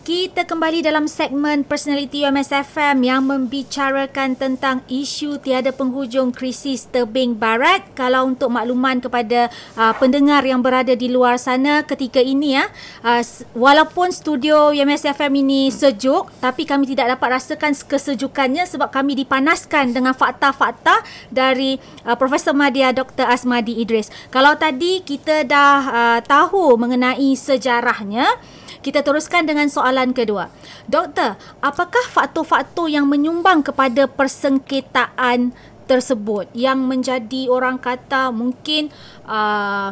Kita kembali dalam segmen Personality UMSFM yang membicarakan tentang isu tiada penghujung krisis tebing barat. Kalau untuk makluman kepada uh, pendengar yang berada di luar sana ketika ini ya, uh, walaupun studio UMSFM ini sejuk, tapi kami tidak dapat rasakan kesejukannya sebab kami dipanaskan dengan fakta-fakta dari uh, Profesor Madya Dr. Asmadi Idris. Kalau tadi kita dah uh, tahu mengenai sejarahnya, kita teruskan dengan soalan kedua. Doktor, apakah faktor-faktor yang menyumbang kepada persengketaan tersebut yang menjadi orang kata mungkin uh,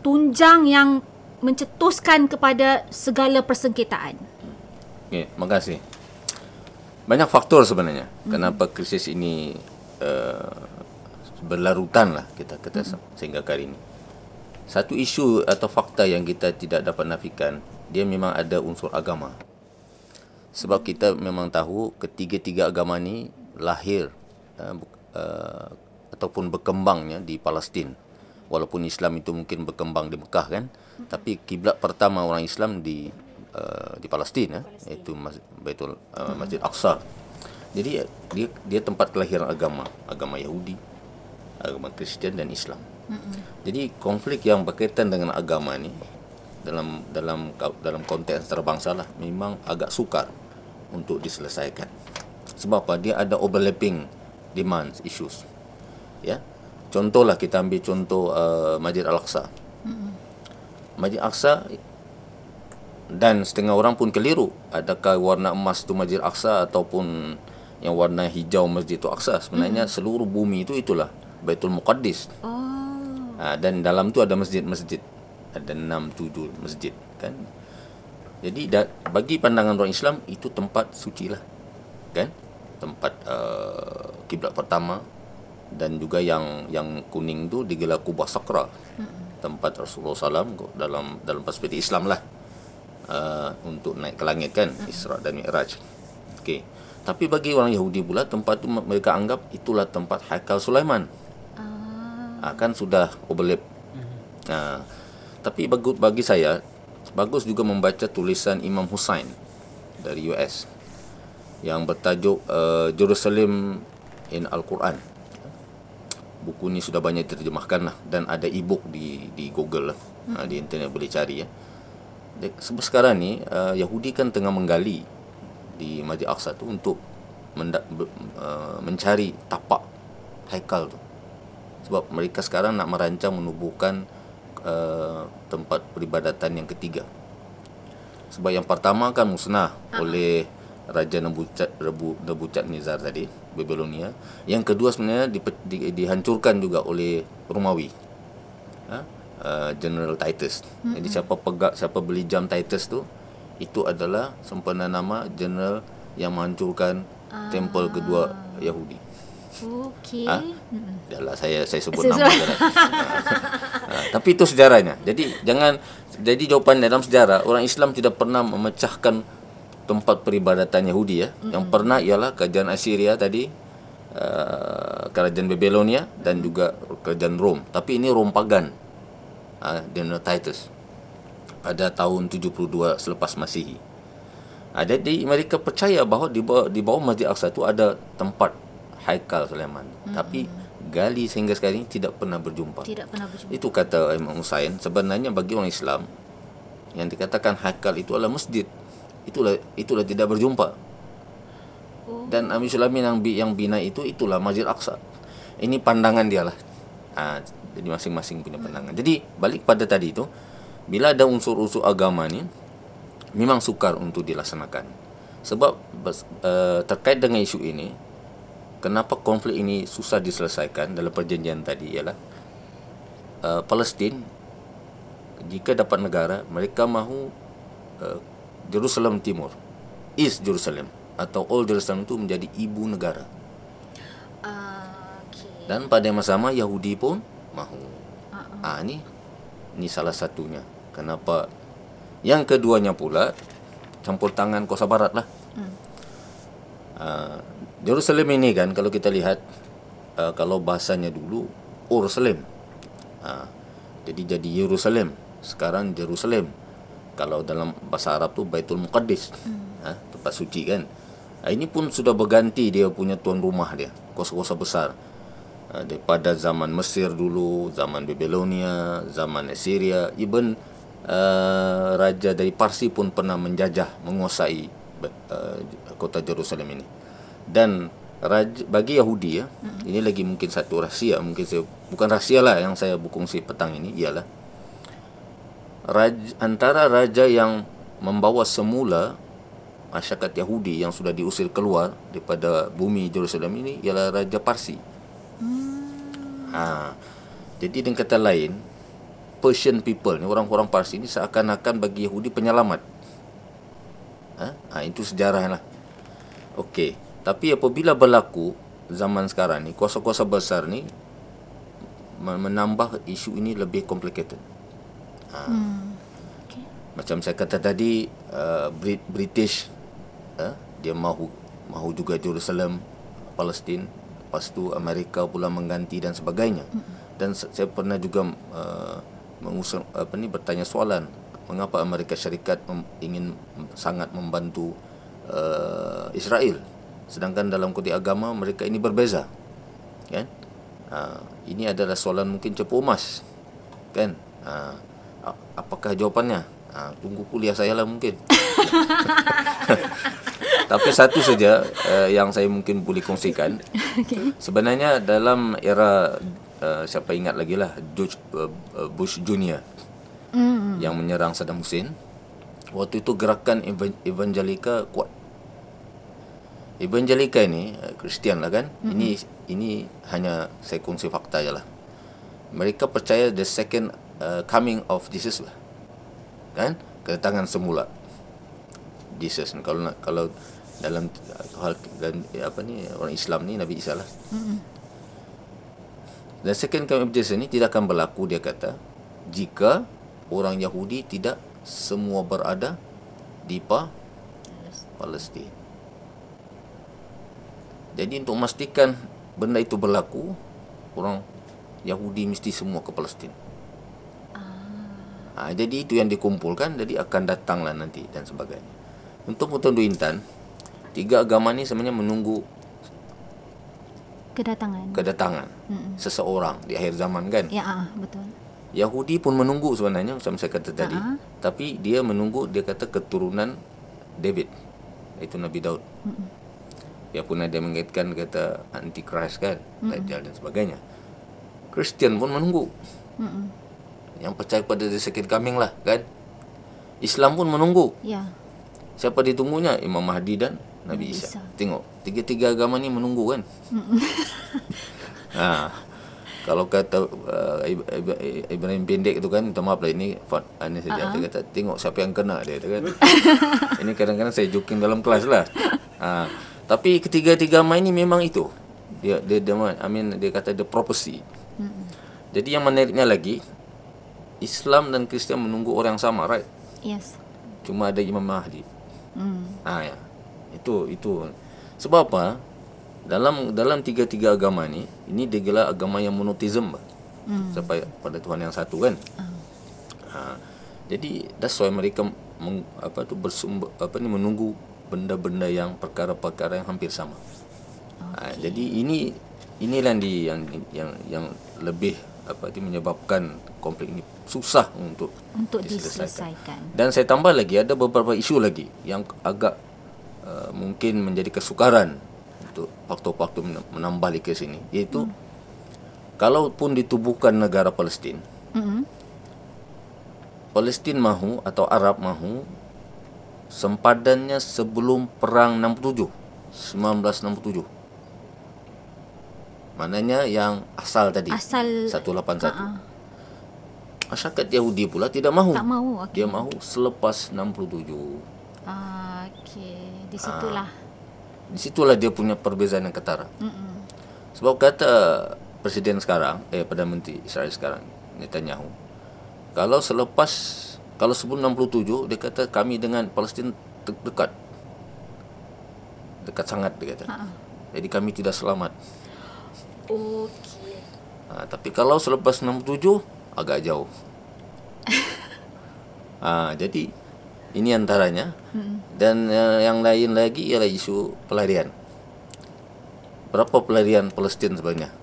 tunjang yang mencetuskan kepada segala persengketaan? Okay, terima kasih. Banyak faktor sebenarnya hmm. kenapa krisis ini uh, berlarutan lah kita kata hmm. sehingga kali ini. Satu isu atau fakta yang kita tidak dapat nafikan dia memang ada unsur agama. Sebab kita memang tahu ketiga-tiga agama ni lahir uh, uh, ataupun berkembangnya di Palestin. Walaupun Islam itu mungkin berkembang di Mekah kan, tapi kiblat pertama orang Islam di uh, di Palestin ya, iaitu Baitul uh, Masjid Aqsa. Jadi dia dia tempat kelahiran agama, agama Yahudi, agama Kristian dan Islam. Jadi konflik yang berkaitan dengan agama ni dalam dalam dalam konteks antarabangsa lah memang agak sukar untuk diselesaikan. Sebab apa? Dia ada overlapping demands issues. Ya. Contohlah kita ambil contoh uh, Masjid Al-Aqsa. Mm-hmm. Masjid Al-Aqsa dan setengah orang pun keliru adakah warna emas itu Masjid Al-Aqsa ataupun yang warna hijau Masjid Al-Aqsa. Sebenarnya mm-hmm. seluruh bumi itu itulah Baitul Muqaddis. Oh. Ha, dan dalam tu ada masjid-masjid. Ada enam tujuh masjid kan? Jadi da, bagi pandangan orang Islam itu tempat suci lah kan? Tempat uh, kiblat pertama dan juga yang yang kuning tu digelar Kubah Sakra. Hmm. tempat Rasulullah SAW dalam dalam perspektif Islam lah. Uh, untuk naik ke langit kan? Hmm. Isra dan Mi'raj. Okey. Tapi bagi orang Yahudi pula tempat tu mereka anggap itulah tempat Haikal Sulaiman ah. uh, kan sudah overlap hmm. uh, tapi bagus bagi saya bagus juga membaca tulisan Imam Hussein dari US yang bertajuk uh, Jerusalem in Al-Quran. Buku ni sudah banyak diterjemahkan lah dan ada e-book di di Google lah. Hmm. di internet boleh cari ya. Sebab sekarang ni uh, Yahudi kan tengah menggali di Masjid Aqsa tu untuk mendak, uh, mencari tapak haikal tu. Sebab mereka sekarang nak merancang menubuhkan uh, tempat peribadatan yang ketiga. Sebab yang pertama kan musnah uh oleh Raja Nebuchad Rebu Nebuchad Nizar tadi, Babylonia. Yang kedua sebenarnya di, di, dihancurkan juga oleh Romawi. Ha? Uh, General Titus. Mm-hmm. Jadi siapa pegang siapa beli jam Titus tu itu adalah sempena nama general yang menghancurkan uh. tempel kedua Yahudi. Okey. Ha? Dahlah saya saya sebut nama dia. ha, tapi itu sejarahnya. Jadi jangan jadi jawapan dalam sejarah orang Islam tidak pernah memecahkan tempat peribadatan Yahudi ya. Mm-hmm. Yang pernah ialah kerajaan Assyria tadi uh, kerajaan Babylonia dan juga kerajaan Rom. Tapi ini Rom pagan. Ah uh, Titus pada tahun 72 selepas Masihi. Ada di mereka percaya bahawa di bawah, di bawah Masjid Aqsa itu ada tempat Haikal Sulaiman. Hmm. Tapi gali sehingga sekarang ini tidak pernah berjumpa. Tidak pernah berjumpa. Itu kata Imam Husain. Sebenarnya bagi orang Islam yang dikatakan Haikal itu adalah masjid. Itulah itulah tidak berjumpa. Oh. Dan Amir Sulaiman yang yang bina itu itulah Masjid Aqsa. Ini pandangan dia lah. Ha, jadi masing-masing punya pandangan. Hmm. Jadi balik pada tadi itu, bila ada unsur-unsur agama ni, memang sukar untuk dilaksanakan. Sebab uh, terkait dengan isu ini, kenapa konflik ini susah diselesaikan dalam perjanjian tadi ialah uh, Palestin jika dapat negara mereka mahu uh, Jerusalem Timur East Jerusalem atau Old Jerusalem itu menjadi ibu negara uh, okay. dan pada masa sama Yahudi pun mahu uh-uh. ah ini ini salah satunya kenapa yang keduanya pula campur tangan kuasa barat lah hmm. uh, Jerusalem ini kan kalau kita lihat uh, kalau bahasanya dulu Uruslim. Uh, jadi jadi Yerusalem, sekarang Jerusalem. kalau dalam bahasa Arab tu Baitul Muqaddis. Hmm. Ha, tempat suci kan. Ha, ini pun sudah berganti dia punya tuan rumah dia. Kuasa-kuasa besar. Ha, daripada zaman Mesir dulu, zaman Babylonia, zaman Assyria, even uh, raja dari Parsi pun pernah menjajah, menguasai uh, kota Jerusalem ini. Dan raja, bagi Yahudi ya, hmm. ini lagi mungkin satu rahsia, mungkin saya bukan rahsia lah yang saya bukungsi petang ini ialah raja, antara raja yang membawa semula masyarakat Yahudi yang sudah diusir keluar daripada bumi Jerusalem ini ialah Raja Parsi. Hmm. Ha. Jadi dengan kata lain, Persian people ni orang-orang Parsi ni seakan-akan bagi Yahudi penyelamat. Ha? ha itu sejarah lah. Okey, tapi apabila berlaku zaman sekarang ni kuasa-kuasa besar ni menambah isu ini lebih complicated. Ha. Hmm. Okay. Macam saya kata tadi uh, British uh, dia mahu mahu juga Jerusalem, Palestin, lepas tu Amerika pula mengganti dan sebagainya. Hmm. Dan saya pernah juga uh, mengusung apa ni bertanya soalan mengapa Amerika Syarikat mem, ingin sangat membantu uh, Israel sedangkan dalam konteks agama mereka ini berbeza kan? Uh, ini adalah soalan mungkin cepu emas kan? Uh, apakah jawapannya? Uh, tunggu kuliah saya lah mungkin. Tapi satu saja uh, yang saya mungkin boleh kongsikan. Okay. sebenarnya dalam era uh, siapa ingat lagi lah George uh, Bush Junior mm. yang menyerang Saddam Hussein. Waktu itu gerakan evangelika kuat evangelika ini Kristian uh, lah kan mm-hmm. ini ini hanya saya kongsi fakta je lah mereka percaya the second uh, coming of Jesus lah kan kedatangan semula Jesus kalau nak kalau dalam hal dan apa ni orang Islam ni Nabi Isa lah. Mm-hmm. Dan second coming of Jesus ni tidak akan berlaku dia kata jika orang Yahudi tidak semua berada di pa Palestin. Jadi untuk memastikan benda itu berlaku, orang Yahudi mesti semua ke Palestin. Ah. Ha, jadi itu yang dikumpulkan, jadi akan datanglah nanti dan sebagainya. Untuk Mutundu Intan, tiga agama ni sebenarnya menunggu kedatangan kedatangan mm seseorang di akhir zaman kan ya uh, betul Yahudi pun menunggu sebenarnya macam saya kata tadi uh-huh. tapi dia menunggu dia kata keturunan David itu Nabi Daud mm dia pun ada mengaitkan kata antichrist kan mm Dajjal dan sebagainya Kristian pun menunggu mm yang percaya pada the second coming lah kan Islam pun menunggu ya siapa ditunggunya Imam Mahdi dan Nabi Isa. Isa. Tengok, tiga-tiga agama ni menunggu kan? ha. Kalau kata uh, Ibrahim pendek tu kan, minta maaf lah ini ini saja uh-huh. kata tengok siapa yang kena dia tu kan. ini kadang-kadang saya joking dalam kelas lah. Ha. Tapi ketiga-tiga agama ini memang itu. Dia dia dia I mean dia kata the prophecy. Mm-hmm. Jadi yang menariknya lagi Islam dan Kristian menunggu orang yang sama, right? Yes. Cuma ada Imam Mahdi. Hmm. Ah ya itu itu sebab apa dalam dalam tiga-tiga agama ni ini digelar agama yang monoteism hmm. sampai pada Tuhan yang satu kan hmm. ha, jadi that's why mereka meng, apa tu bersumber apa ni menunggu benda-benda yang perkara-perkara yang hampir sama okay. ha, jadi ini inilah di yang yang yang lebih apa itu menyebabkan konflik ini susah untuk untuk diselesaikan. diselesaikan. Dan saya tambah lagi ada beberapa isu lagi yang agak Uh, mungkin menjadi kesukaran untuk faktor-faktor menambah ke sini iaitu hmm. kalaupun ditubuhkan negara Palestin hmm. Palestin mahu atau Arab mahu sempadannya sebelum perang 67 1967 Maknanya yang asal tadi Asal 181 uh-uh. Masyarakat Yahudi pula tidak mahu Tak mahu okay. Dia mahu selepas 67 Ah, okey. Di situlah. Ha, di situlah dia punya perbezaan yang ketara. Mm-mm. Sebab kata presiden sekarang, eh Perdana Menteri Israel sekarang, Netanyahu, kalau selepas kalau sebelum 67 dia kata kami dengan Palestin dekat. Dekat sangat dia kata. Ha-ha. Jadi kami tidak selamat. Okey. Ha, tapi kalau selepas 67 agak jauh. ha, jadi Ini antaranya. Hmm. Dan uh, yang lain lagi ialah isu pelarian. Berapa pelarian Palestin sebenarnya?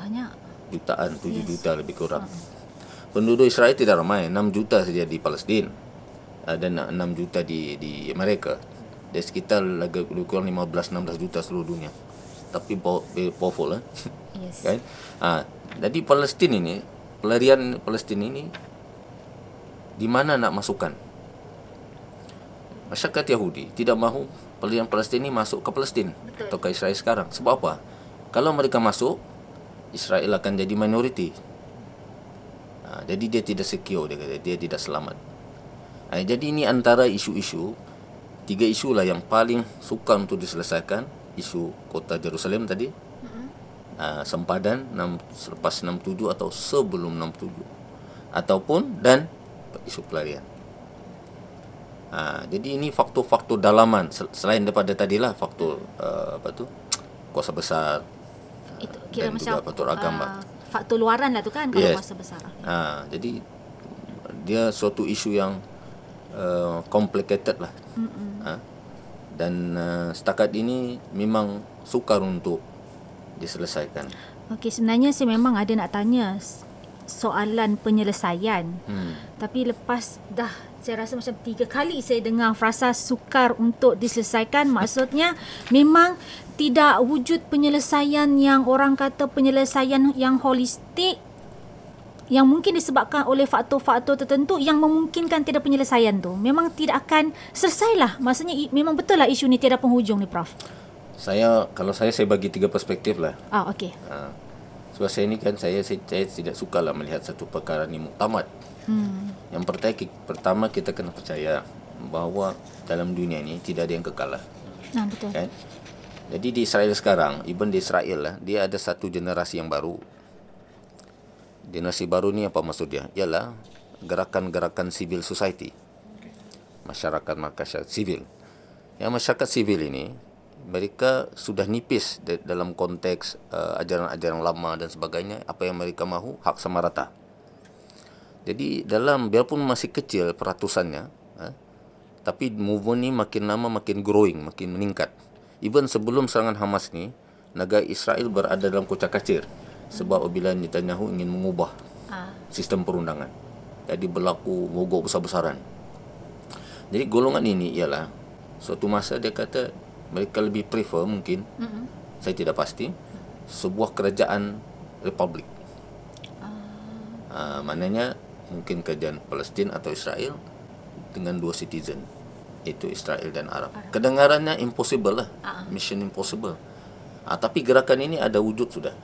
Banyak. Jutaan, 7 yes. juta lebih kurang. Hmm. Penduduk Israel tidak ramai, 6 juta saja di Palestin. Uh, dan 6 juta di di Amerika. Dia sekitar lebih kurang 15 16 juta seluruh dunia. Tapi powerful eh. Yes. kan? Ha, jadi Palestin ini, pelarian Palestin ini di mana nak masukkan? Masyarakat Yahudi tidak mahu pelarian Palestin ini masuk ke Palestin Betul. atau ke Israel sekarang. Sebab apa? Kalau mereka masuk, Israel akan jadi minoriti. Ha, jadi dia tidak secure, dia kata. Dia tidak selamat. Ha, jadi ini antara isu-isu, tiga isu lah yang paling sukar untuk diselesaikan. Isu kota Jerusalem tadi, uh, sempadan 6, selepas 67 atau sebelum 67 ataupun dan isu pelarian. Uh, jadi ini faktor-faktor dalaman selain daripada tadilah faktor uh, apa tu kuasa besar itu kira dan macam juga faktor agama. Uh, faktor luaran lah tu kan kalau yes. kuasa besar. Uh, jadi dia suatu isu yang uh, complicated lah. Uh, dan uh, setakat ini memang sukar untuk diselesaikan. Okey, sebenarnya saya memang ada nak tanya soalan penyelesaian. Hmm. Tapi lepas dah saya rasa macam tiga kali saya dengar frasa sukar untuk diselesaikan. Maksudnya memang tidak wujud penyelesaian yang orang kata penyelesaian yang holistik yang mungkin disebabkan oleh faktor-faktor tertentu yang memungkinkan tiada penyelesaian tu. Memang tidak akan selesailah. Maksudnya memang betul lah isu ni tiada penghujung ni Prof. Saya kalau saya saya bagi tiga perspektif lah. Ah okey. Ha. Sebab saya ni kan saya, saya saya tidak suka lah melihat satu perkara ni muktamad. Hmm. Yang pertama pertama kita kena percaya bahawa dalam dunia ini tidak ada yang kekal lah. Nah, betul. Kan? Jadi di Israel sekarang, even di Israel lah, dia ada satu generasi yang baru. Generasi baru ni apa maksud dia? Ialah gerakan-gerakan civil society. Masyarakat masyarakat civil. Yang masyarakat civil ini mereka sudah nipis dalam konteks uh, ajaran-ajaran lama dan sebagainya apa yang mereka mahu hak sama rata. Jadi dalam biarpun masih kecil peratusannya uh, tapi movement ni makin lama makin growing makin meningkat. Even sebelum serangan Hamas ni negara Israel berada dalam kocak kacir sebab apabila Netanyahu ingin mengubah ah. sistem perundangan. Jadi berlaku mogok besar-besaran. Jadi golongan ini ialah suatu masa dia kata mereka lebih prefer mungkin mm-hmm. saya tidak pasti sebuah kerajaan republik uh. Uh, maknanya mungkin kerajaan Palestin atau Israel dengan dua citizen itu Israel dan Arab, Arab. kedengarannya impossible lah uh. mission impossible uh, tapi gerakan ini ada wujud sudah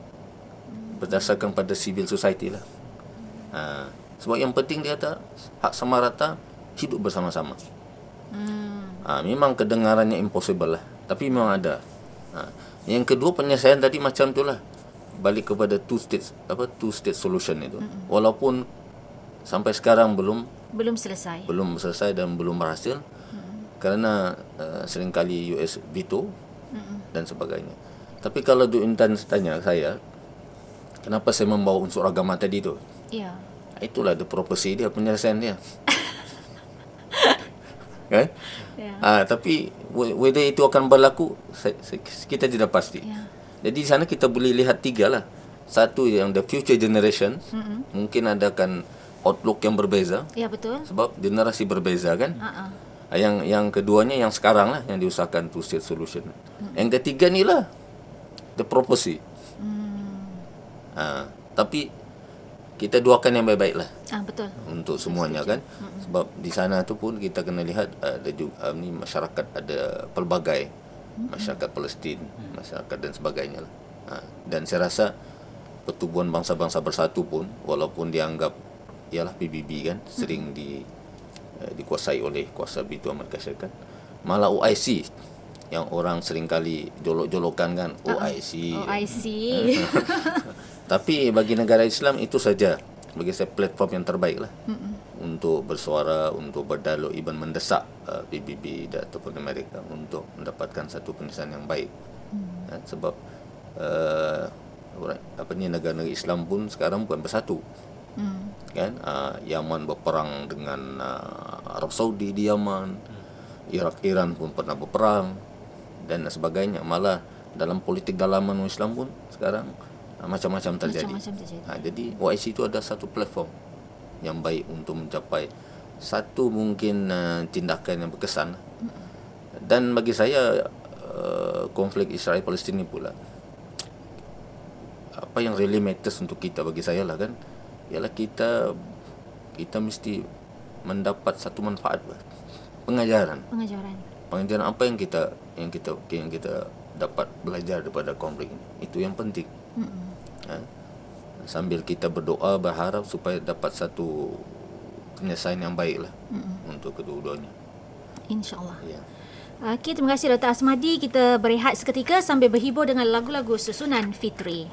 berdasarkan pada civil society lah uh, sebab yang penting dia kata hak sama rata hidup bersama-sama hmm. uh, memang kedengarannya impossible lah tapi memang ada. Ha. Yang kedua penyelesaian tadi macam itulah. Balik kepada two state apa two state solution itu. Mm-hmm. Walaupun sampai sekarang belum belum selesai. Belum selesai dan belum berhasil. Mm-hmm. Kerana uh, seringkali US veto mm-hmm. dan sebagainya. Tapi kalau Du Intan tanya saya, kenapa saya membawa unsur agama tadi itu? Ya. Itulah the prophecy dia penyelesaian dia. kan? Yeah. Ah, tapi whether itu akan berlaku kita tidak pasti. Yeah. Jadi di sana kita boleh lihat tiga lah. Satu yang the future generation mm-hmm. mungkin ada akan outlook yang berbeza. Ya yeah, betul. Sebab generasi berbeza kan. Uh-uh. Yang yang keduanya yang sekarang lah yang diusahakan two state solution. Mm-hmm. Yang ketiga ni lah the prophecy. Mm. Ah, tapi kita doakan yang baik-baik lah. Ah, betul. Untuk semuanya kan. Mm-hmm. Sebab di sana tu pun kita kena lihat ada juga uh, ni masyarakat ada pelbagai mm-hmm. masyarakat Palestin, mm-hmm. masyarakat dan sebagainya lah. Ha, dan saya rasa pertubuhan bangsa-bangsa bersatu pun walaupun dianggap ialah PBB kan mm-hmm. sering di uh, dikuasai oleh kuasa Bituan Amerika Syarikat. Malah OIC yang orang sering kali jolok-jolokan kan OIC. OIC. Tapi bagi negara Islam itu saja bagi saya platform yang terbaik lah mm-hmm. untuk bersuara, untuk berdialog, even mendesak uh, PBB dan ataupun Amerika untuk mendapatkan satu penyelesaian yang baik. Mm. Ya, sebab uh, apa ni negara-negara Islam pun sekarang bukan bersatu. Mm. kan uh, Yaman berperang dengan uh, Arab Saudi di Yaman Irak Iran pun pernah berperang dan sebagainya malah dalam politik dalaman Islam pun sekarang macam-macam terjadi. Macam-macam terjadi. Ha, jadi OIC itu ada satu platform yang baik untuk mencapai satu mungkin uh, tindakan yang berkesan. Dan bagi saya uh, konflik Israel Palestin ini pula apa yang really matters untuk kita bagi saya lah kan ialah kita kita mesti mendapat satu manfaat bah. pengajaran Pengajaran. pengajaran apa yang kita yang kita yang kita dapat belajar daripada konflik ini itu yang penting ha? Sambil kita berdoa berharap supaya dapat satu penyelesaian yang baik lah untuk kedua-duanya InsyaAllah. ya Okey, terima kasih Dr. Asmadi. Kita berehat seketika sambil berhibur dengan lagu-lagu susunan Fitri.